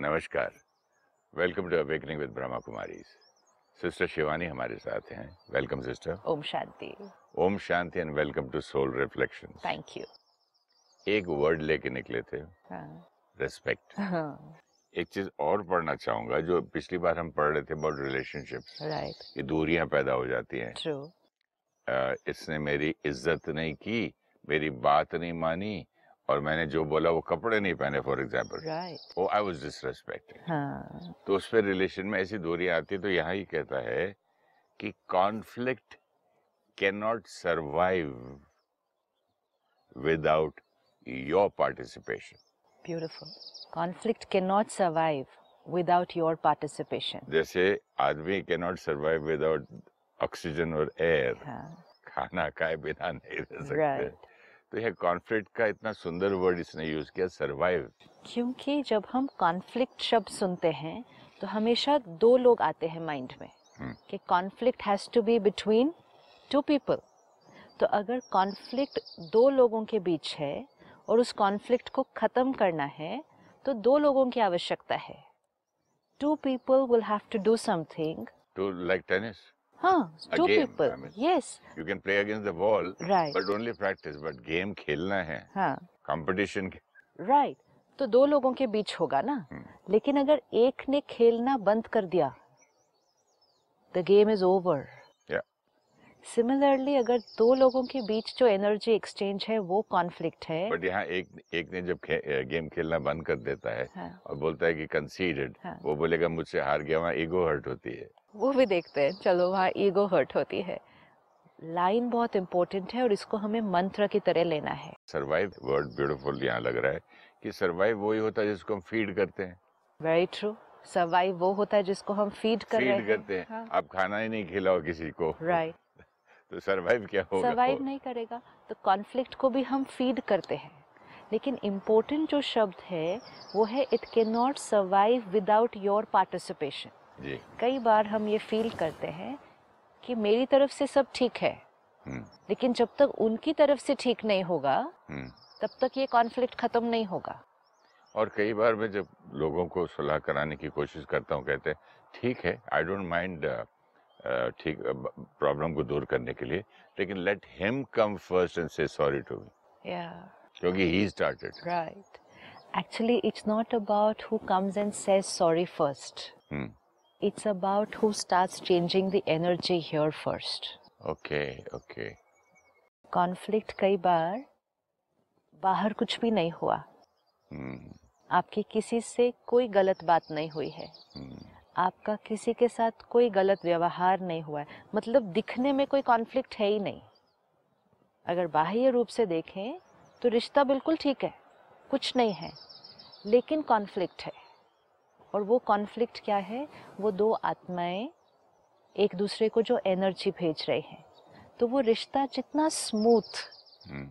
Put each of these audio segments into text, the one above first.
नमस्कार। Welcome to awakening with Brahma Kumari sister Shivani हमारे साथ हैं। Welcome sister Om Shanti. Om Shanti and welcome to soul reflection thank you एक word लेके निकले थे। हाँ, रेस्पेक्ट हाँ, एक चीज़ और पढ़ना चाहूँगा जो पिछली बार हम पढ़ रहे थे अबाउट रिलेशनशिप राइट ये दूरियाँ पैदा हो जाती हैं। ट्रू अ, इसने मेरी इज़्ज़त नहीं की मेरी बात नहीं मानी और मैंने जो बोला वो कपड़े नहीं पहने for example I was disrespected हाँ। तो उस पर रिलेशन में ऐसी दूरियाँ आती है तो यहाँ ही कहता है कि conflict can not survive without your participation beautiful conflict can not survive without your participation जैसे आदमी can not survive without oxygen और एयर हाँ। खाना खाए बिना नहीं रह सकते। राइट तो यह कॉन्फ्लिक्ट का इतना सुंदर वर्ड इसने यूज़ किया सर्वाइव क्योंकि जब हम कॉन्फ्लिक्ट शब्द सुनते हैं तो हमेशा दो लोग आते हैं माइंड में हम्म। कि conflict has to be between two people तो अगर कॉन्फ्लिक्ट दो लोगों के बीच है और उस कॉन्फ्लिक्ट को ख़त्म करना है तो दो लोगों की आवश्यकता है। Two people will have to do something to like tennis हाँ game, I mean. राइट खेलना है। हाँ। तो दो लोगों के बीच होगा ना? हम्म। लेकिन अगर एक ने खेलना बंद कर दिया the game is over Yeah. Similarly अगर दो लोगों के बीच जो एनर्जी एक्सचेंज है वो कॉन्फ्लिक्ट है। बट यहाँ एक एक ने जब खे, गेम खेलना बंद कर देता है हाँ, और बोलता है कि कंसीडेड हाँ। वो बोलेगा मुझसे हार गया वहाँ ईगो हर्ट होती है। वो भी देखते हैं। चलो वहाँ ईगो हर्ट होती है। लाइन बहुत इंपॉर्टेंट है और इसको हमें मंत्र की तरह लेना है। सरवाइव वर्ड ब्यूटीफुल यहाँ लग रहा है कि सरवाइव वही होता है जिसको हम फ़ीड करते हैं। वेरी ट्रू सर्वाइव वो होता है जिसको हम फ़ीड कर रहे फ़ीड करते हैं। हाँ। आप खाना ही नहीं खिलाओ किसी को। Right right. तो सरवाइव क्या होगा? सर्वाइव नहीं करेगा। तो कॉन्फ्लिक्ट को भी हम फ़ीड करते हैं। लेकिन इम्पोर्टेंट जो शब्द है वो है it can not survive without your participation जी। कई बार हम ये फील करते हैं कि मेरी तरफ़ से सब ठीक है हम्म। लेकिन जब तक उनकी तरफ़ से ठीक नहीं होगा हम्म। तब तक ये कॉन्फ्लिक्ट खत्म नहीं होगा। और कई बार मैं जब लोगों को सुलह कराने की कोशिश करता हूँ कहते हैं ठीक है आई डोंट माइंड ठीक प्रॉब्लम को दूर करने के लिए लेकिन let him come first and say sorry to me क्योंकि he started right actually it's not about who comes and says sorry first hmm. It's about who starts changing the energy here first. Okay okay conflict कई बार बाहर कुछ भी नहीं हुआ। हम्म। आपकी किसी से कोई गलत बात नहीं हुई है। हम्म। आपका किसी के साथ कोई गलत व्यवहार नहीं हुआ है। मतलब दिखने में कोई कॉन्फ्लिक्ट है ही नहीं। अगर बाह्य रूप से देखें तो रिश्ता बिल्कुल ठीक है। कुछ नहीं है। लेकिन कॉन्फ्लिक्ट है। और वो कॉन्फ्लिक्ट क्या है? वो दो आत्माएँ एक दूसरे को जो एनर्जी भेज रहे हैं। तो वो रिश्ता जितना स्मूथ हम्म।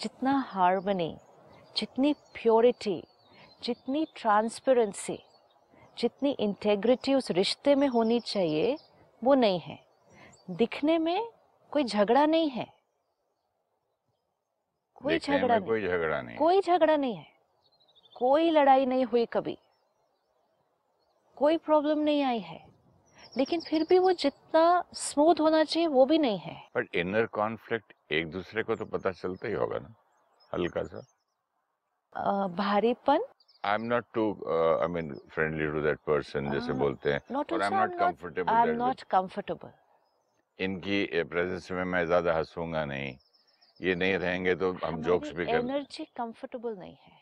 जितना हार्मनी जितनी प्योरिटी जितनी ट्रांसपेरेंसी जितनी इंटेग्रिटी उस रिश्ते में होनी चाहिए वो नहीं है। दिखने में कोई झगड़ा नहीं है। कोई झगड़ा नहीं कोई झगड़ा नहीं कोई झगड़ा नहीं है। कोई लड़ाई नहीं हुई कभी। कोई प्रॉब्लम नहीं आई है। लेकिन फिर भी वो जितना स्मूथ होना चाहिए वो भी नहीं है। बट इनर कॉन्फ्लिक्ट एक दूसरे को तो पता चलता ही होगा ना हल्का सा भारीपन? I am not to I mean friendly to that person जैसे बोलते हैं। Not I am not comfortable I am not comfortable इनकी प्रेजेंस में मैं ज़्यादा हंसूँगा नहीं। ये नहीं रहेंगे तो हम जोक्स भी कर एनर्जी कंफर्टेबल नहीं है।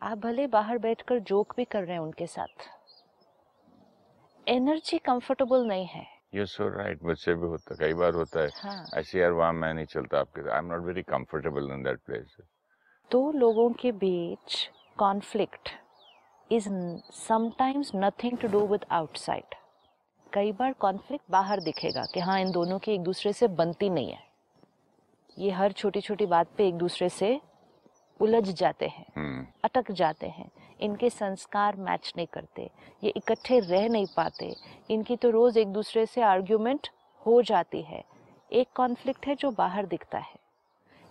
आप भले बाहर बैठकर जोक भी कर रहे हैं उनके साथ। एनर्जी कंफर्टेबल नहीं है। यू सो राइट मुझसे भी होता कई बार होता है। हाँ। ऐसे यार वहाँ मैं नहीं चलता आपके I am not very comfortable in that place दो लोगों के बीच conflict is sometimes nothing to do with outside कई बार कॉन्फ्लिक्ट बाहर दिखेगा कि हाँ इन दोनों की एक दूसरे से बनती नहीं है। ये हर छोटी छोटी बात पे एक दूसरे से उलझ जाते हैं हम्म। अटक जाते हैं। इनके संस्कार मैच नहीं करते ये इकट्ठे रह नहीं पाते। इनकी तो रोज एक दूसरे से आर्ग्यूमेंट हो जाती है। एक कॉन्फ्लिक्ट है जो बाहर दिखता है।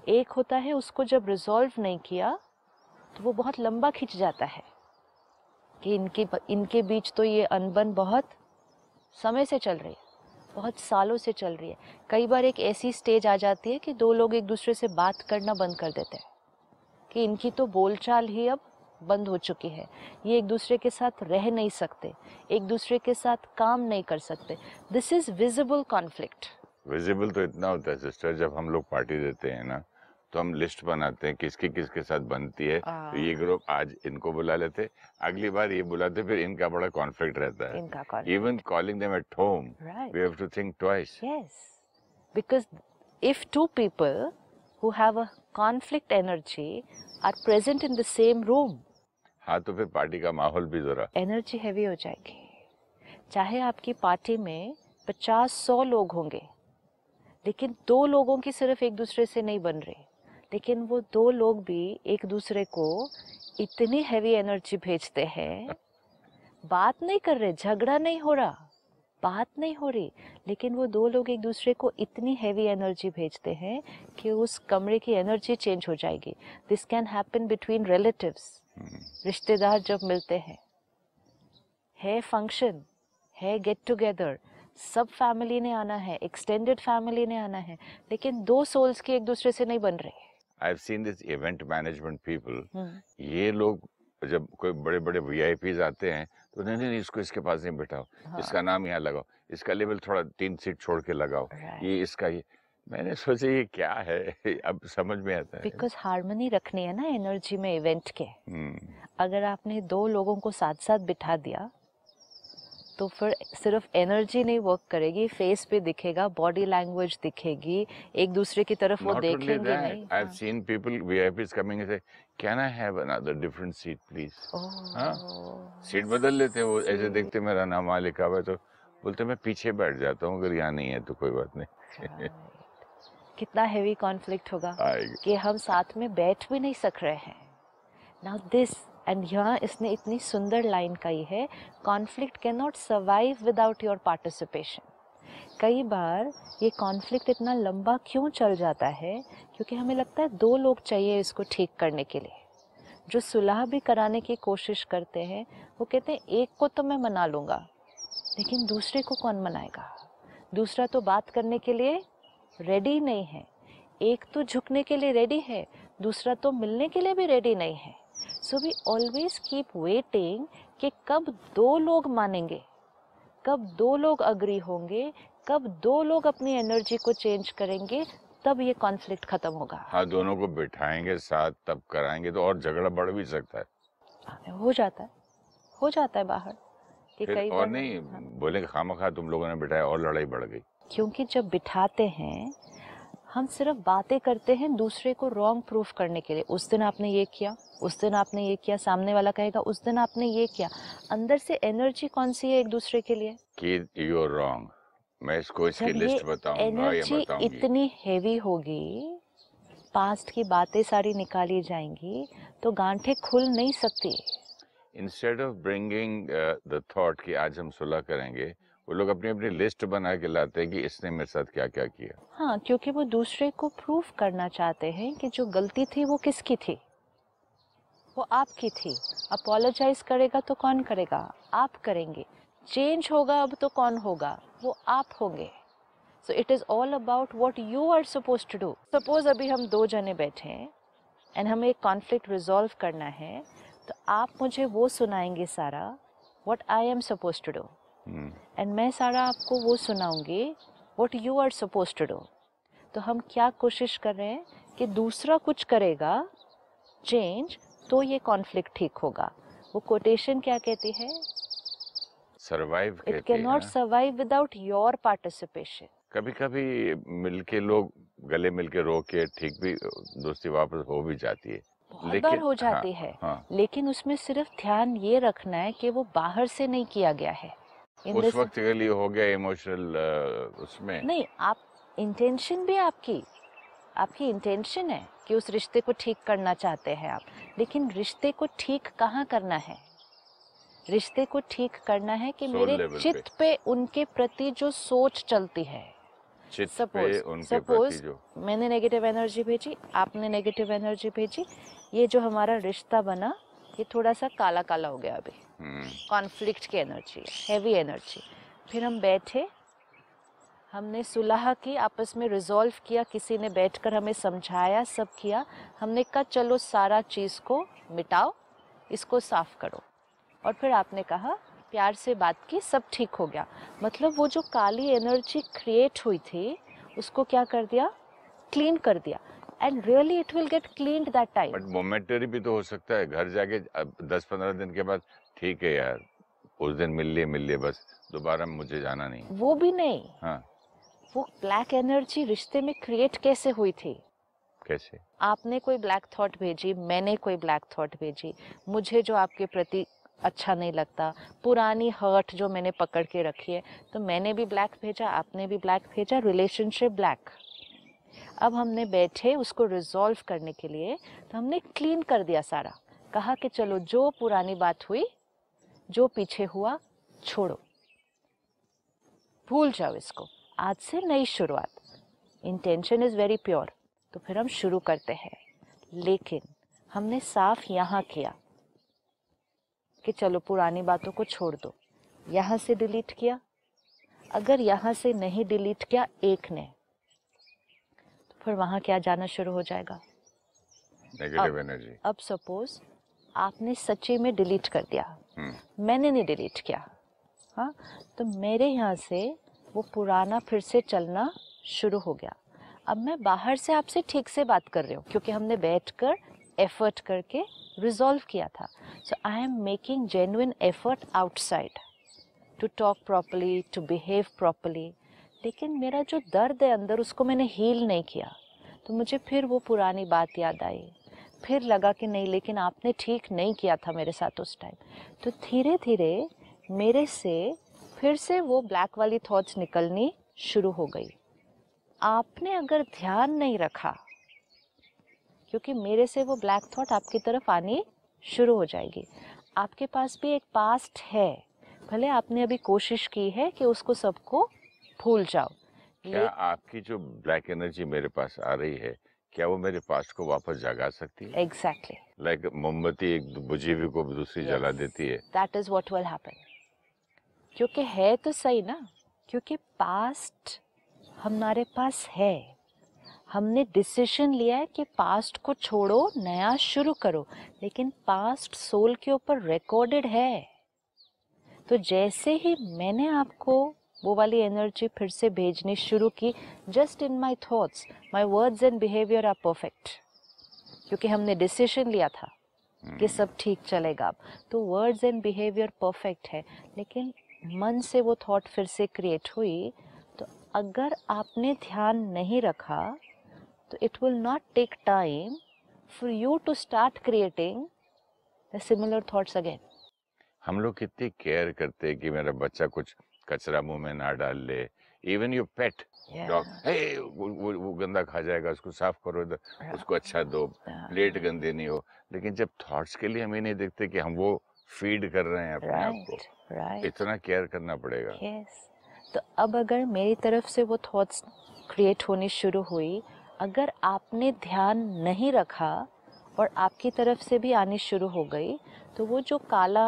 एक होता है उसको जब रिजॉल्व नहीं किया तो वो बहुत लंबा खिंच जाता है कि इनके इनके बीच तो ये अनबन बहुत समय से चल रही है बहुत सालों से चल रही है। कई बार एक ऐसी स्टेज आ जाती है कि दो लोग एक दूसरे से बात करना बंद कर देते हैं। कि इनकी तो बोलचाल ही अब बंद हो चुकी है। ये एक दूसरे के साथ रह नहीं सकते एक दूसरे के साथ काम नहीं कर सकते। This is visible conflict visible तो इतना होता है सिस्टर जब हम लोग पार्टी देते हैं ना तो हम लिस्ट बनाते हैं किसकी किसके साथ बनती है। तो ये ग्रुप आज इनको बुला लेते अगली बार ये बुलाते फिर इनका बड़ा कॉन्फ्लिक्ट रहता है। Even calling them at home we have to think twice Yes. Because if two people who have a conflict energy are present in the same room, हाँ तो फिर पार्टी का माहौल भी जरा। एनर्जी हैवी हो जाएगी। चाहे आपकी पार्टी में पचास सौ लोग होंगे लेकिन दो लोगों की सिर्फ़ एक दूसरे से नहीं बन रही। लेकिन वो दो लोग भी एक दूसरे को इतनी हैवी एनर्जी भेजते हैं। बात नहीं कर रहे झगड़ा नहीं हो रहा। बात नहीं हो रही लेकिन वो दो लोग एक दूसरे को इतनी हैवी एनर्जी भेजते हैं कि उस कमरे की एनर्जी चेंज हो जाएगी। This can happen between relatives रिश्तेदार जब मिलते हैं है फ़ंक्शन है गेट टुगेदर सब फैमिली ने आना है एक्सटेंडेड फैमिली ने आना है लेकिन दो सोल्स की एक दूसरे से नहीं बन रही। I have seen this event management people ये लोग जब कोई बड़े बड़े वी आते हैं तो नहीं नहीं इसको इसके पास नहीं बिठाओ हाँ, इसका नाम यहाँ लगाओ इसका लेवल थोड़ा तीन सीट छोड़ के लगाओ ये इसका ये। मैंने सोचा ये क्या है? अब समझ में आता है। बिकॉज़ हारमोनी रखनी है ना एनर्जी में इवेंट के। हम्म, अगर आपने दो लोगों को साथ साथ बिठा दिया तो फिर सिर्फ़ एनर्जी नहीं वर्क करेगी फेस पे दिखेगा बॉडी लैंग्वेज दिखेगी एक दूसरे की तरफ़ वो not only देखेंगे नहीं I've seen people VIPs coming and say, "Can I have another different seat, please?" हाँ, सीट बदल लेते वो ऐसे देखते मेरा नाम वहाँ लिखा हुआ है तो बोलते मैं पीछे बैठ जाता हूँ अगर यहाँ नहीं है तो कोई बात नहीं. कितना हैवी कॉन्फ्लिक्ट होगा कि हम साथ में बैठ भी नहीं सक रहे हैं। नाउ दिस एंड यहाँ इसने इतनी सुंदर लाइन कही है conflict can not survive without your participation कई बार ये कॉन्फ्लिक्ट इतना लंबा क्यों चल जाता है? क्योंकि हमें लगता है दो लोग चाहिए इसको ठीक करने के लिए। जो सुलह भी कराने की कोशिश करते हैं, वो कहते हैं, एक को तो मैं मना लूँगा, लेकिन दूसरे को कौन मनाएगा? दूसरा तो बात करने के लिए रेडी नहीं है। एक तो झुकने के लिए रेडी है, दूसरा तो मिलने के लिए भी रेडी नहीं है। So we always keep waiting कि कब दो लोग मानेंगे, कब दो लोग अग्री होंगे कब दो लोग अपनी एनर्जी को चेंज करेंगे तब ये कॉन्फ्लिक्ट खत्म होगा। हाँ दोनों को बिठाएँगे साथ तब कराएँगे तो और झगड़ा बढ़ भी सकता है। हो जाता है। हो जाता है बाहर। कि कई और नहीं हाँ। बोलेंगे खामा खा तुम लोगों ने बिठाया और लड़ाई बढ़ गई। क्योंकि जब बिठाते हैं हम सिर्फ़ बातें करते हैं दूसरे को रॉन्ग प्रूफ करने के लिए। उस दिन आपने ये किया उस दिन आपने ये किया सामने वाला कहेगा उस दिन आपने ये किया। अंदर से एनर्जी कौन सी है एक दूसरे के लिए? कि यू आर रॉन्ग मैं इसको इसकी लिस्ट बताऊँगा या एनर्जी बताऊँगी। इतनी हैवी होगी पास्ट की बातें सारी निकाली जाएँगी तो गांठें खुल नहीं सकती। Instead of bringing the thought कि आज हम सुलह करेंगे वो लोग अपनी अपनी लिस्ट बना के लाते हैं कि इसने मेरे साथ क्या क्या। किया हाँ क्योंकि वो दूसरे को प्रूफ करना चाहते हैं कि जो गलती थी वो किसकी थी? वो आपकी थी। अपोलोजाइज करेगा तो कौन करेगा? आप करेंगे। चेंज होगा अब तो कौन होगा? वो आप होंगे। So it is all about what you are suppose to do suppose अभी हम दो जने बैठे हैं एंड हमें एक कॉन्फ्लिक्ट रिजॉल्व करना है तो आप मुझे वो सुनाएँगे सारा what I am suppose to do and मैं सारा आपको वो सुनाऊँगी what you are suppose to do तो हम क्या कोशिश कर रहे हैं कि दूसरा कुछ करेगा चेंज तो ये कॉन्फ्लिक्ट ठीक होगा। वो कोटेशन क्या कहती है? Survive it can not. Survive without your participation कभी कभी मिलके लोग गले मिलके रो के ठीक भी दोस्ती वापस हो भी जाती है। बहुत बार हो जाती हाँ, है। हाँ लेकिन उसमें सिर्फ़ ध्यान ये रखना है कि वो बाहर से नहीं किया गया है। In उस वक्त के लिए हो गया इमोशनल उसमें। नहीं आप इंटेंशन भी आपकी आपकी इंटेंशन है कि उस रिश्ते को ठीक करना चाहते हैं आप। लेकिन रिश्ते को ठीक कहाँ करना है? रिश्ते को ठीक करना है कि मेरे। चित्त पे उनके प्रति जो सोच चलती है। सपोज़ पे Suppose- उनके suppose- प्रति जो। मैंने नेगेटिव एनर्जी भेजी आपने नेगेटिव एनर्जी भेजी ये जो हमारा रिश्ता बना ये थोड़ा सा काला काला हो गया अभी। हम्म, कॉन्फ्लिक्ट की एनर्जी हैवी एनर्जी फिर हम बैठे हमने सुलह की आपस में रिजॉल्व किया किसी ने बैठकर हमें समझाया सब किया हमने कहा चलो सारा चीज़ को मिटाओ इसको साफ़ करो। और फिर आपने कहा प्यार से बात की सब ठीक हो गया। मतलब वो जो काली एनर्जी क्रिएट हुई थी उसको क्या कर दिया? क्लीन कर दिया। And really it will get cleaned that time but momentary भी तो हो सकता है। घर जाके दस पंद्रह दिन के बाद ठीक है यार उस दिन मिल लिए मिल लिए बस दोबारा मुझे जाना नहीं वो भी नहीं। हाँ। वो ब्लैक एनर्जी रिश्ते में क्रिएट कैसे हुई थी? कैसे? आपने कोई ब्लैक थॉट भेजी? मैंने कोई ब्लैक थॉट भेजी? मुझे जो आपके प्रति अच्छा नहीं लगता। पुरानी हर्ट जो मैंने पकड़ के रखी है तो मैंने भी ब्लैक भेजा, आपने भी ब्लैक भेजा रिलेशनशिप ब्लैक अब हमने बैठे उसको रिजॉल्व करने के लिए तो हमने क्लीन कर दिया सारा। कहा कि चलो, जो पुरानी बात हुई, जो पीछे हुआ, छोड़ो। भूल जाओ इसको। आज से नई शुरुआत। इंटेंशन इज़ वेरी प्योर तो फिर हम शुरू करते हैं। लेकिन हमने साफ़ यहाँ किया। कि चलो पुरानी बातों को छोड़ दो। यहाँ से डिलीट किया। अगर यहाँ से नहीं डिलीट किया एक ने। तो फिर वहाँ क्या जाना शुरू हो जाएगा? नेगेटिव एनर्जी अब सपोज़ आपने सच्ची में डिलीट कर दिया। हम्म। मैंने नहीं डिलीट किया। हाँ? तो मेरे यहाँ से वो पुराना फिर से चलना शुरू हो गया। अब मैं बाहर से आपसे ठीक से बात कर रही हूँ क्योंकि हमने बैठकर एफर्ट करके रिजॉल्व किया था। So I am making genuine effort outside to talk properly to behave properly लेकिन मेरा जो दर्द है अंदर, उसको मैंने हील नहीं किया। तो मुझे फिर वो पुरानी बात याद आई। फिर लगा कि नहीं, लेकिन आपने ठीक नहीं किया था मेरे साथ उस टाइम तो धीरे धीरे मेरे से फिर से वो ब्लैक वाली थॉट्स निकलनी शुरू हो गई। आपने अगर ध्यान नहीं रखा क्योंकि मेरे से वो ब्लैक थॉट आपकी तरफ़ आनी शुरू हो जाएगी। आपके पास भी एक पास्ट है। भले आपने अभी कोशिश की है कि उसको सबको भूल जाओ क्या आपकी जो ब्लैक एनर्जी मेरे पास आ रही है क्या वो मेरे पास्ट को वापस जगा सकती है? एग्जैक्टली लाइक मोमबत्ती एक बुझी हुई को दूसरी Yes. जला देती है। That is what will happen क्योंकि है तो सही ना? क्योंकि पास्ट हमारे पास है। हमने डिसीज़न लिया है कि पास्ट को छोड़ो नया शुरू करो लेकिन पास्ट सोल के ऊपर रिकॉर्डेड है। तो जैसे ही मैंने आपको वो वाली एनर्जी फिर से भेजनी शुरू की just in my thoughts my words and behaviour are perfect क्योंकि हमने डिसीज़न लिया था कि सब ठीक चलेगा अब। तो वर्ड्स एंड बिहेवियर परफेक्ट है लेकिन मन से वो थॉट फिर से क्रिएट हुई तो अगर आपने ध्यान नहीं रखा तो it will not take time for you to start creating the similar thoughts again हम लोग कितनी केयर करते हैं कि मेरा बच्चा कुछ कचरा मुँह में ना डाल ले। इवन योर पेट डॉग हे वो, गंदा खा जाएगा उसको साफ़ करो इधर उसको अच्छा दो प्लेट गंदी नहीं हो। लेकिन जब थॉट्स के लिए हम ये नहीं देखते कि हम वो फ़ीड कर रहे हैं अपने आप राइट को राइट इतना केयर करना पड़ेगा। यस तो अब अगर मेरी तरफ़ से वो थॉट्स क्रिएट होनी शुरू हुई अगर आपने ध्यान नहीं रखा और आपकी तरफ़ से भी आनी शुरू हो गई तो वो जो काला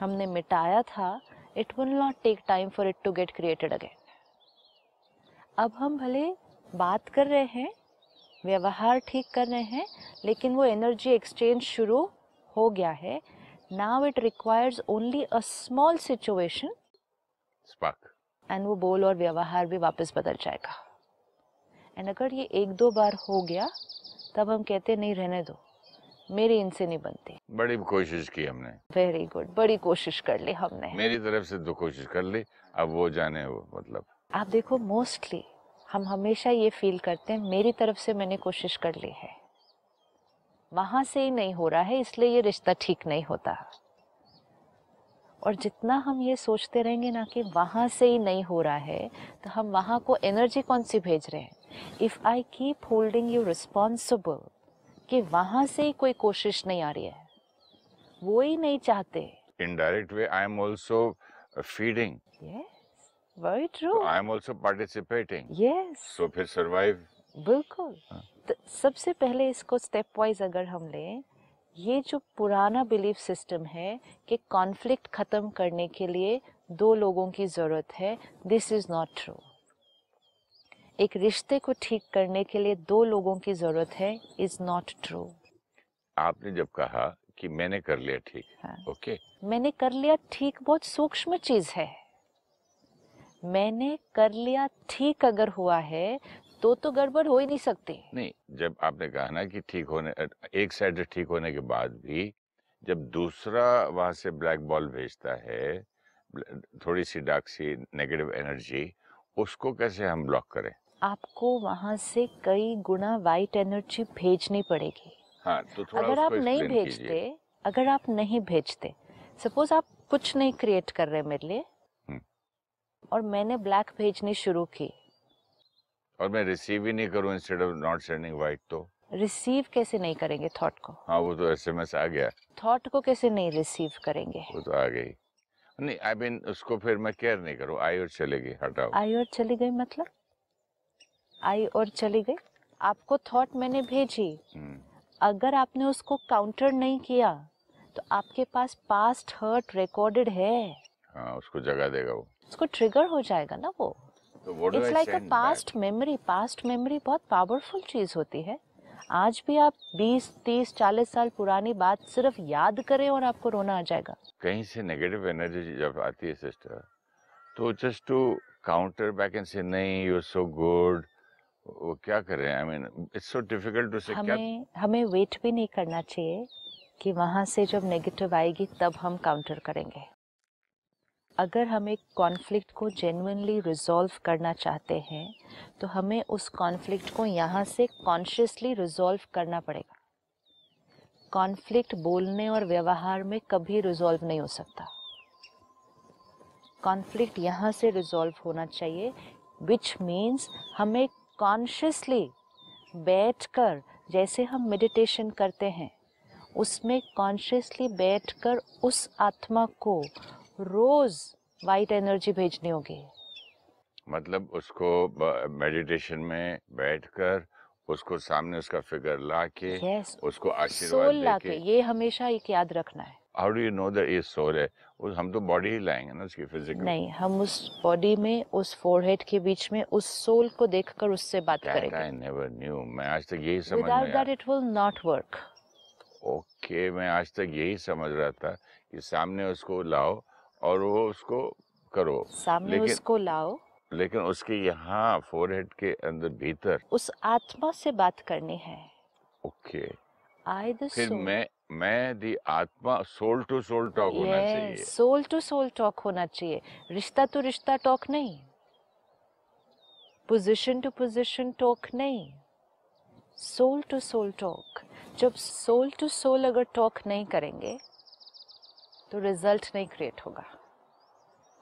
हमने मिटाया था it will not take time for it to get created again अब हम भले बात कर रहे हैं व्यवहार ठीक कर रहे हैं लेकिन वो एनर्जी एक्सचेंज शुरू हो गया है। Now it requires only a small situation spark and वो बोल और व्यवहार भी वापस बदल जाएगा। एंड अगर ये एक दो बार हो गया तब हम कहते नहीं रहने दो। मेरी इनसे नहीं बनती। बड़ी कोशिश की हमने। वेरी गुड बड़ी कोशिश कर ली हमने। मेरी तरफ़ से दो कोशिश कर ली अब वो जाने वो मतलब। आप देखो मोस्टली हम हमेशा ये फील करते हैं मेरी तरफ़ से मैंने कोशिश कर ली है। वहाँ से ही नहीं हो रहा है इसलिए ये रिश्ता ठीक नहीं होता। और जितना हम ये सोचते रहेंगे ना कि वहाँ से ही नहीं हो रहा है तो हम वहाँ को एनर्जी कौन सी भेज रहे हैं? If I keep holding you responsible कि वहाँ से ही कोई कोशिश नहीं आ रही है वो ही नहीं चाहते। Indirect way I am also feeding very true I am also participating yes so फिर सरवाइव बिल्कुल। हाँ। तो सबसे पहले इसको स्टेप वाइज अगर हम लें ये जो पुराना बिलीफ सिस्टम है कि कॉन्फ्लिक्ट खत्म करने के लिए दो लोगों की ज़रूरत है दिस इज़ नॉट ट्रू एक रिश्ते को ठीक करने के लिए दो लोगों की ज़रूरत है इज़ नॉट ट्रू आपने जब कहा कि मैंने कर लिया ठीक हाँ। ओके? मैंने कर लिया ठीक बहुत सूक्ष्म चीज़ है। मैंने कर लिया ठीक अगर हुआ है तो तो गड़बड़ हो ही नहीं सकती। नहीं जब आपने कहा ना कि ठीक होने एक साइड ठीक होने के बाद भी जब दूसरा वहाँ से ब्लैक बॉल भेजता है थोड़ी सी डार्क सी नेगेटिव एनर्जी उसको कैसे हम ब्लॉक करें? आपको वहाँ से कई गुना वाइट एनर्जी भेजनी पड़ेगी। हाँ तो थोड़ा अगर आप नहीं भेजते अगर आप नहीं भेजते सपोज़ आप कुछ नहीं क्रिएट कर रहे मेरे लिए हम्म। और मैंने ब्लैक भेजनी शुरू की और मैं रिसीव ही नहीं करूँ instead of not sending white तो। रिसीव कैसे नहीं करेंगे थॉट को? हाँ वो तो एसएमएस आ गया। थॉट को कैसे नहीं रिसीव करेंगे? वो तो आ गई। नहीं आई मीन उसको फिर मैं केयर नहीं करूँ। आई और चलेगी हटाओ। आई और चली गई मतलब? आई और चली गई? आपको थॉट मैंने भेजी। हम्म, अगर आपने उसको काउंटर नहीं किया तो आपके पास पास्ट हर्ट रिकॉर्डेड है। हाँ उसको जगह देगा वो। उसको ट्रिगर हो जाएगा ना वो? It's like a past memory past memory बहुत पावरफुल चीज़ होती है। आज भी आप 20, 30, 40 साल पुरानी बात सिर्फ़ याद करें और आपको रोना आ जाएगा। कहीं से नेगेटिव एनर्जी जब आती है सिस्टर तो just to counter back and से नहीं यू सो गुड वो क्या करें? I mean it's so difficult to say क्या हमें हमें वेट भी नहीं करना चाहिए कि वहाँ से जब नेगेटिव आएगी तब हम काउंटर करेंगे। अगर हम एक कॉन्फ्लिक्ट को जेनुनली रिजॉल्व करना चाहते हैं तो हमें उस कॉन्फ्लिक्ट को यहाँ से कॉन्शियसली रिजॉल्व करना पड़ेगा। कॉन्फ्लिक्ट बोलने और व्यवहार में कभी रिजॉल्व नहीं हो सकता। कॉन्फ्लिक्ट यहाँ से रिजॉल्व होना चाहिए विच मीन्स हमें कॉन्शियसली बैठकर, जैसे हम मेडिटेशन करते हैं, उसमें कॉन्शियसली बैठकर उस आत्मा को रोज वाइट एनर्जी भेजनी होगी। मतलब उसको मेडिटेशन में बैठकर उसको सामने उसका फिगर ला के यस उसको आशीर्वाद दे के ये हमेशा एक याद रखना है। How do you know that ये सोल है? वो हम तो बॉडी ही लाएँगे ना उसकी फ़िज़िकल नहीं हम उस बॉडी में उस फोरहेड के बीच में उस सोल को देखकर उससे बात दैट आई करेंगे नेवर न्यू मैं आज तक यही समझ without that it will not work okay मैं आज तक यही समझ रहा था कि सामने उसको लाओ और वो उसको करो। सामने लेकिन- उसको लाओ। लेकिन उसके यहाँ फोरहेड के अंदर भीतर उस आत्मा से बात करनी है। ओके। द फिर मैं मैं दी आत्मा सोल टू सोल टॉक होना चाहिए। सोल टू सोल टॉक होना चाहिए। रिश्ता तो रिश्ता टॉक नहीं। पोजीशन टू पोजीशन टॉक नहीं। सोल टू सोल टॉक जब सोल टू सोल अगर टॉक नहीं करेंगे तो रिज़ल्ट नहीं क्रिएट होगा।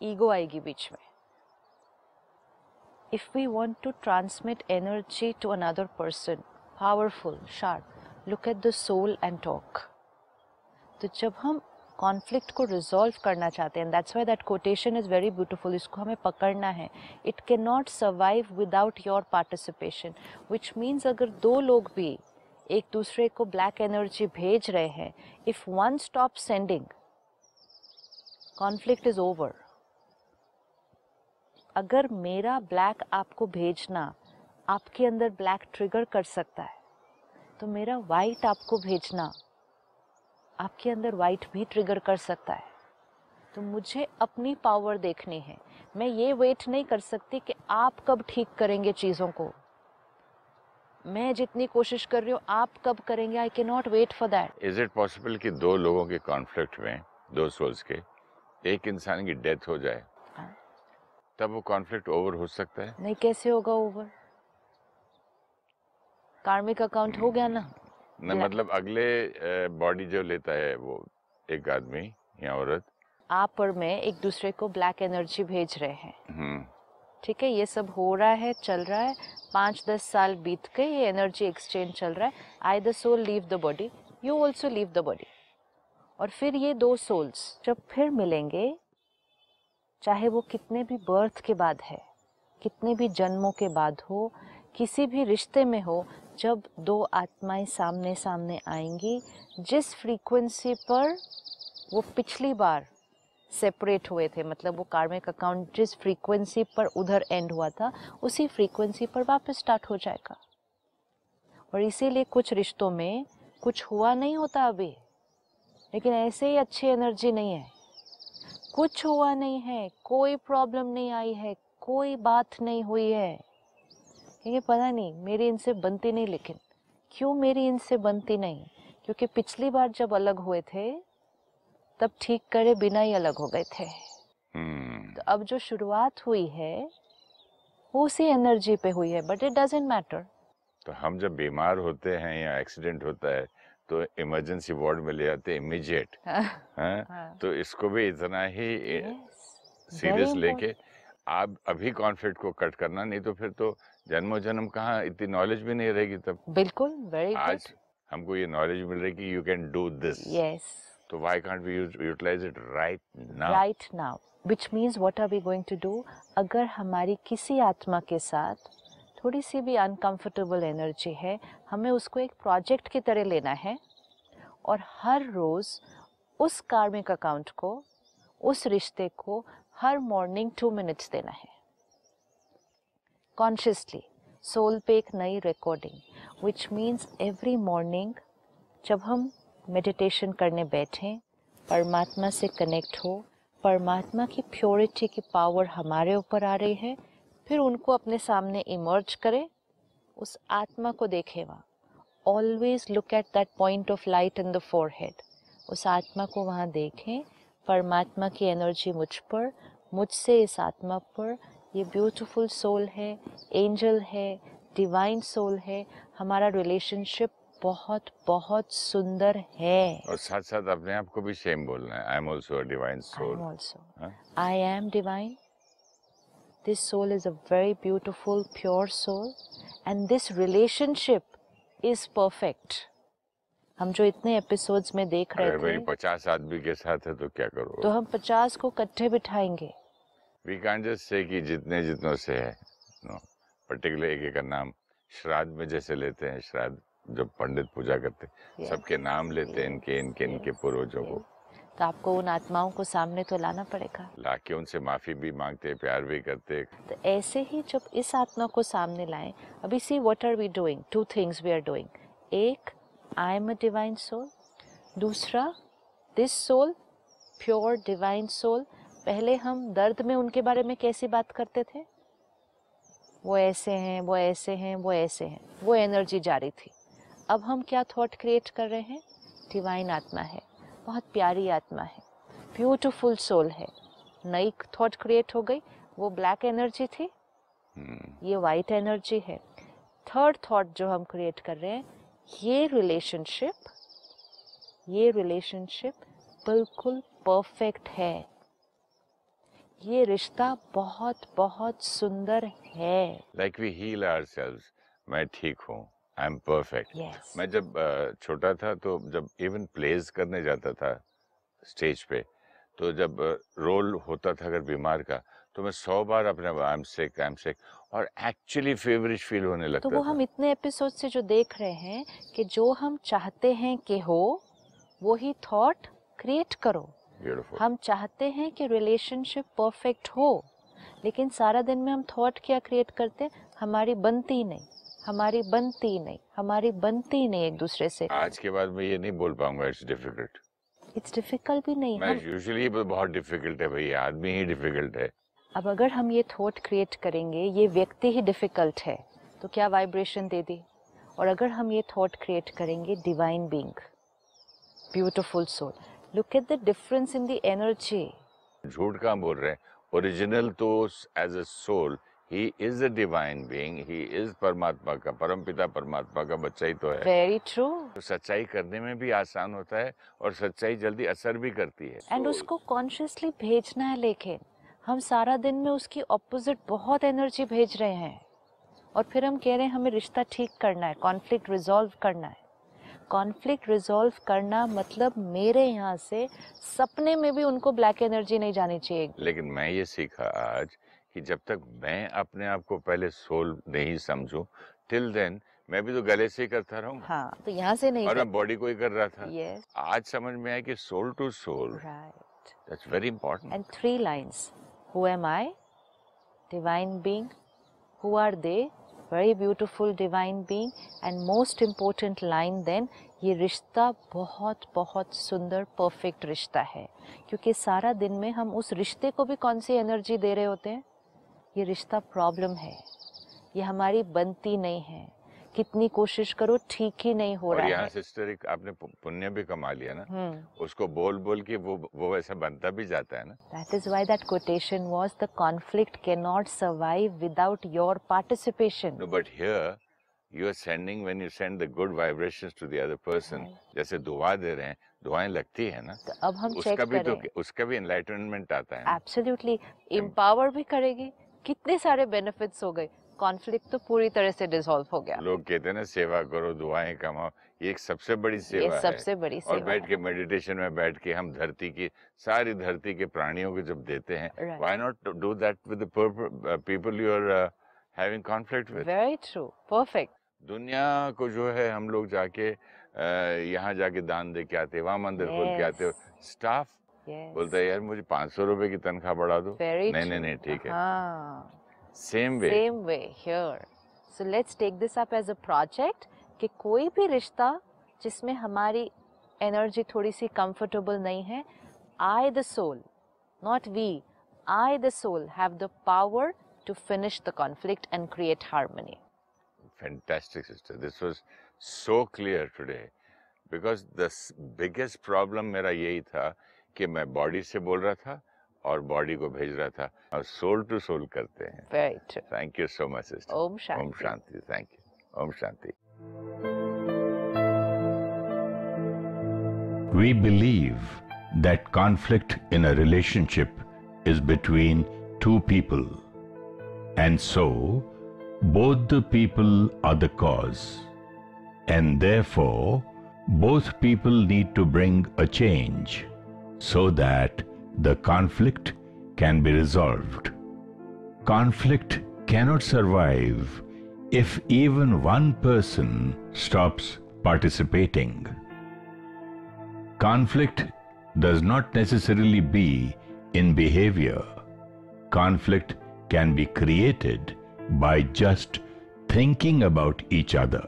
ईगो आएगी बीच में। If we want to transmit energy to another person, powerful, sharp, look at the soul and talk. तो जब हम कॉन्फ्लिक्ट को रिजॉल्व करना चाहते हैं that's why that quotation is very beautiful इसको हमें पकड़ना है। It can not survive without your participation which means अगर दो लोग भी एक दूसरे को ब्लैक एनर्जी भेज रहे हैं if one stop sending conflict is over अगर मेरा ब्लैक आपको भेजना, आपके अंदर ब्लैक ट्रिगर कर सकता है तो मेरा वाइट आपको भेजना, आपके अंदर वाइट भी ट्रिगर कर सकता है। तो मुझे अपनी पावर देखनी है। मैं ये वेट नहीं कर सकती कि आप कब ठीक करेंगे चीज़ों को। मैं जितनी कोशिश कर रही हूँ, आप कब करेंगे? I can not wait for that is it possible कि दो लोगों के कॉन्फ्लिक्ट में दो सोल्स के एक इंसान की डेथ हो जाए हाँ। तब वो कॉन्फ्लिक्ट ओवर हो सकता है। नहीं कैसे होगा ओवर कार्मिक अकाउंट हो गया ना? न ला- मतलब अगले बॉडी जो लेता है वो एक आदमी या औरत। आप और मैं एक दूसरे को ब्लैक एनर्जी भेज रहे हैं। हम्म ठीक है ये सब हो रहा है चल रहा है। पाँच दस साल बीत गए ये एनर्जी एक्सचेंज चल रहा है। I the soul leave the body you also leave the body और फिर ये दो सोल्स जब फिर मिलेंगे, चाहे वो कितने भी बर्थ के बाद है, कितने भी जन्मों के बाद हो, किसी भी रिश्ते में हो, जब दो आत्माएँ सामने सामने आएँगी, जिस फ्रीक्वेंसी पर वो पिछली बार सेपरेट हुए थे मतलब वो कार्मिक अकाउंट जिस फ्रीक्वेंसी पर उधर एंड हुआ था, उसी फ्रीक्वेंसी पर वापस स्टार्ट हो जाएगा। और इसीलिए कुछ रिश्तों में कुछ हुआ नहीं होता अभी। लेकिन ऐसे ही अच्छी एनर्जी नहीं है। कुछ हुआ नहीं है कोई प्रॉब्लम नहीं आई है कोई बात नहीं हुई है। ये पता नहीं मेरी इनसे बनती नहीं लेकिन क्यों मेरी इनसे बनती नहीं? क्योंकि पिछली बार जब अलग हुए थे तब ठीक करे बिना ही अलग हो गए थे। हम्म। तो अब जो शुरुआत हुई है वो उसी एनर्जी पे हुई है बट इट डजेंट मैटर तो हम जब बीमार होते हैं या एक्सीडेंट होता है तो इमरजेंसी वार्ड में ले जाते हैं इमीडिएट हैं। तो इसको भी इतना ही सीरियस लेके आप अभी कॉन्फ्लिक्ट को कट करना नहीं तो फिर तो जन्मों जन्म कहाँ इतनी नॉलेज भी नहीं रहेगी तब। बिल्कुल वेरी आज हमको ये नॉलेज मिल रही कि you can do this yes तो why can't we utilise it right now right now which means what are we going to do अगर हमारी किसी आत्मा के साथ थोड़ी सी भी अनकंफर्टेबल एनर्जी है, हमें उसको एक प्रोजेक्ट की तरह लेना है और हर रोज़ उस कार्मिक अकाउंट को, उस रिश्ते को हर मॉर्निंग टू मिनट्स देना है। कॉन्शियसली सोल पे एक नई recording which means every morning जब हम मेडिटेशन करने बैठें, परमात्मा से कनेक्ट हो, परमात्मा की प्योरिटी की पावर हमारे ऊपर आ रही है फिर उनको अपने सामने इमर्ज करें उस आत्मा को देखें वहाँ। Always look at that point of light in the forehead उस आत्मा को वहाँ देखें परमात्मा की एनर्जी मुझ पर मुझसे इस आत्मा पर। ये ब्यूटीफुल सोल है एंजल है डिवाइन सोल है। हमारा रिलेशनशिप बहुत बहुत सुंदर है। और साथ साथ अपने आप को भी सेम बोलना है। I am also a divine soul I am divine. This soul is a very beautiful, pure soul, and this relationship is perfect. हम जो इतने एपिसोड्स में देख रहे थे पचास आदमी के साथ है तो क्या करो तो हम पचास को इकट्ठे बिठाएँगे वी कांट जस्ट से कि जितने जितनों से है नो पर्टिकुलर एक का नाम श्राद्ध में जैसे लेते हैं श्राद्ध जब पंडित पूजा करते Yes. सबके नाम लेते हैं इनके इनके इनके Yes. पूर्वजों को तो आपको उन आत्माओं को सामने तो लाना पड़ेगा। लाके उनसे माफ़ी भी मांगते प्यार भी करते। तो ऐसे ही जब इस आत्मा को सामने लाए अभी see what are we doing two things we are doing एक I am a divine soul दूसरा this soul pure divine soul पहले हम दर्द में उनके बारे में कैसी बात करते थे? वो ऐसे हैं वो ऐसे हैं वो ऐसे हैं। वो एनर्जी जारी थी। अब हम क्या थॉट क्रिएट कर रहे हैं? डिवाइन आत्मा है। बहुत प्यारी आत्मा है। ब्यूटीफुल सोल है। नई थॉट क्रिएट हो गई। वो ब्लैक एनर्जी थी। हम्म, ये वाइट एनर्जी है। थर्ड थॉट जो हम क्रिएट कर रहे हैं ये रिलेशनशिप ये रिलेशनशिप बिल्कुल परफेक्ट है। ये रिश्ता बहुत बहुत सुंदर है। लाइक वी हील आवरसेल्व्स मैं ठीक हूँ। आई एम परफेक्ट मैं जब छोटा था तो जब इवन प्लेज करने जाता था स्टेज पे तो जब रोल होता था अगर बीमार का तो मैं सौ बार अपने I am sick I am sick और एक्चुअली फेवरिश फील होने लगता तो वो था। हम इतने एपिसोड से जो देख रहे हैं कि जो हम चाहते हैं कि हो वो ही थॉट क्रिएट करो। ब्यूटीफुल हम चाहते हैं कि रिलेशनशिप परफेक्ट हो लेकिन सारा दिन में हम थॉट क्या क्रिएट करते हैं? हमारी बनती नहीं। हमारी बनती नहीं हमारी बनती नहीं एक दूसरे से। आज के बाद मैं ये नहीं बोल पाऊँगा इट्स डिफ़िकल्ट इट्स डिफ़िकल्ट भी नहीं मैं यूजुअली बहुत डिफ़िकल्ट है भैया आदमी ही डिफ़िकल्ट है। अब अगर हम ये थॉट क्रिएट करेंगे ये व्यक्ति ही डिफ़िकल्ट है तो क्या वाइब्रेशन दे दी? और अगर हम ये थॉट क्रिएट करेंगे divine being beautiful soul look at the difference in the energy झूठ कहाँ बोल रहे हैं? ओरिजिनल तो as a soul he is a divine being he is परमात्मा का परम पिता परमात्मा का बच्चा ही तो है वेरी ट्रू तो सच्चाई करने में भी आसान होता है और सच्चाई जल्दी असर भी करती है। एंड So, उसको कॉन्शियसली भेजना है लेकिन हम सारा दिन में उसकी ऑपोजिट बहुत एनर्जी भेज रहे हैं। और फिर हम कह रहे हैं हमें रिश्ता ठीक करना है कॉन्फ्लिक्ट रिजॉल्व करना है। कॉन्फ्लिक्ट रिजॉल्व करना मतलब मेरे यहाँ से सपने में भी उनको ब्लैक एनर्जी नहीं जानी चाहिए। लेकिन मैं ये सीखा आज कि जब तक मैं अपने आप को पहले सोल नहीं समझू टिल देन मैं भी तो गले से ही करता रहूँगा। हाँ तो यहाँ से नहीं और मैं बॉडी को ही कर रहा था। यस आज समझ में आया कि soul to soul. Right that's very important and three lines. Who am i? Divine being. Who are they? Very beautiful divine being. And most important line then ये रिश्ता बहुत बहुत सुंदर परफेक्ट रिश्ता है। क्योंकि सारा दिन में हम उस रिश्ते को भी कौन सी एनर्जी दे रहे होते हैं? ये रिश्ता प्रॉब्लम है ये हमारी बनती नहीं है कितनी कोशिश करो ठीक ही नहीं हो और रहा यहाँ है सिस्टर एक आपने पुण्य भी कमा लिया ना हम्म उसको बोल बोल के वो वो वैसा बनता भी जाता है ना That is why that quotation was the conflict cannot survive without your participation. No, but here you are sending when you send the good vibrations to the other person. Right. जैसे दुआ दे रहे हैं दुआएँ लगती है ना तो अब हम उसका चेक भी तो उसका भी एनलाइटनमेंट आता है एब्सोल्युटली एम्पावर भी करेगी कितने सारे बेनिफिट्स हो गए? कॉन्फ्लिक्ट तो पूरी तरह से डिसॉल्व हो गया। लोग कहते हैं ना सेवा करो दुआएँ कमाओ। ये एक सबसे बड़ी सेवा है। सबसे बड़ी सेवा और बैठ के मेडिटेशन में बैठ के हम धरती की सारी धरती के प्राणियों को जब देते हैं why not do that with the people you are having conflict with very true perfect दुनिया को जो है हम लोग जाके यहाँ जाके दान दे के आते वहाँ मंदिर खोल के आते स्टाफ बोलता है यार मुझे पाँच सौ रुपए की तनख्वाह बढ़ा दो। नहीं नहीं नहीं ठीक है। हाँ। Same way same way here so let's take this up as a project कि कोई भी रिश्ता जिसमें हमारी एनर्जी थोड़ी सी कंफर्टेबल नहीं है I the soul not we I the soul have the power to finish the conflict and create harmony fantastic sister. This was so clear today. Because the s- biggest problem मेरा यही था कि मैं body से बोल रहा था और बॉडी को भेज रहा था। और सोल टू सोल करते हैं। Right thank you so much sister Om Shanti. Om Shanti. Thank you Om Shanti. We believe that conflict in a relationship is between two people and so both the people are the cause and therefore both people need to bring a change so that the conflict can be resolved. Conflict cannot survive if even one person stops participating. Conflict does not necessarily be in behavior. Conflict can be created by just thinking about each other.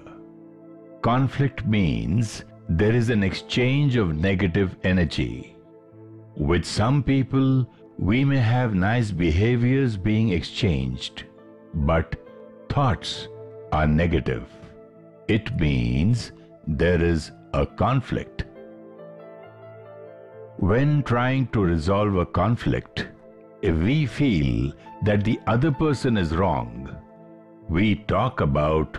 Conflict means there is an exchange of negative energy. With some people, we may have nice behaviors being exchanged, but thoughts are negative. It means there is a conflict. When trying to resolve a conflict, if we feel that the other person is wrong, we talk about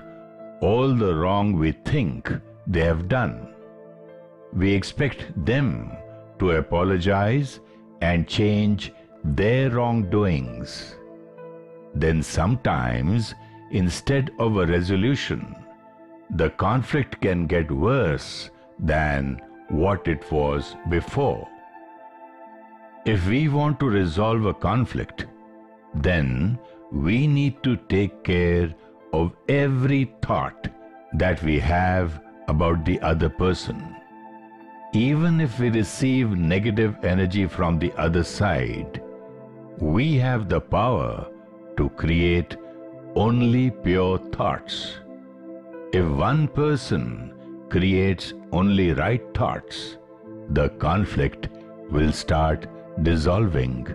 all the wrong we think they have done. We expect them to apologize and change their wrongdoings. Then sometimes, instead of a resolution, the conflict can get worse than what it was before. If we want to resolve a conflict, then we need to take care of every thought that we have about the other person. Even if we receive negative energy from the other side, we have the power to create only pure thoughts. If one person creates only right thoughts, the conflict will start dissolving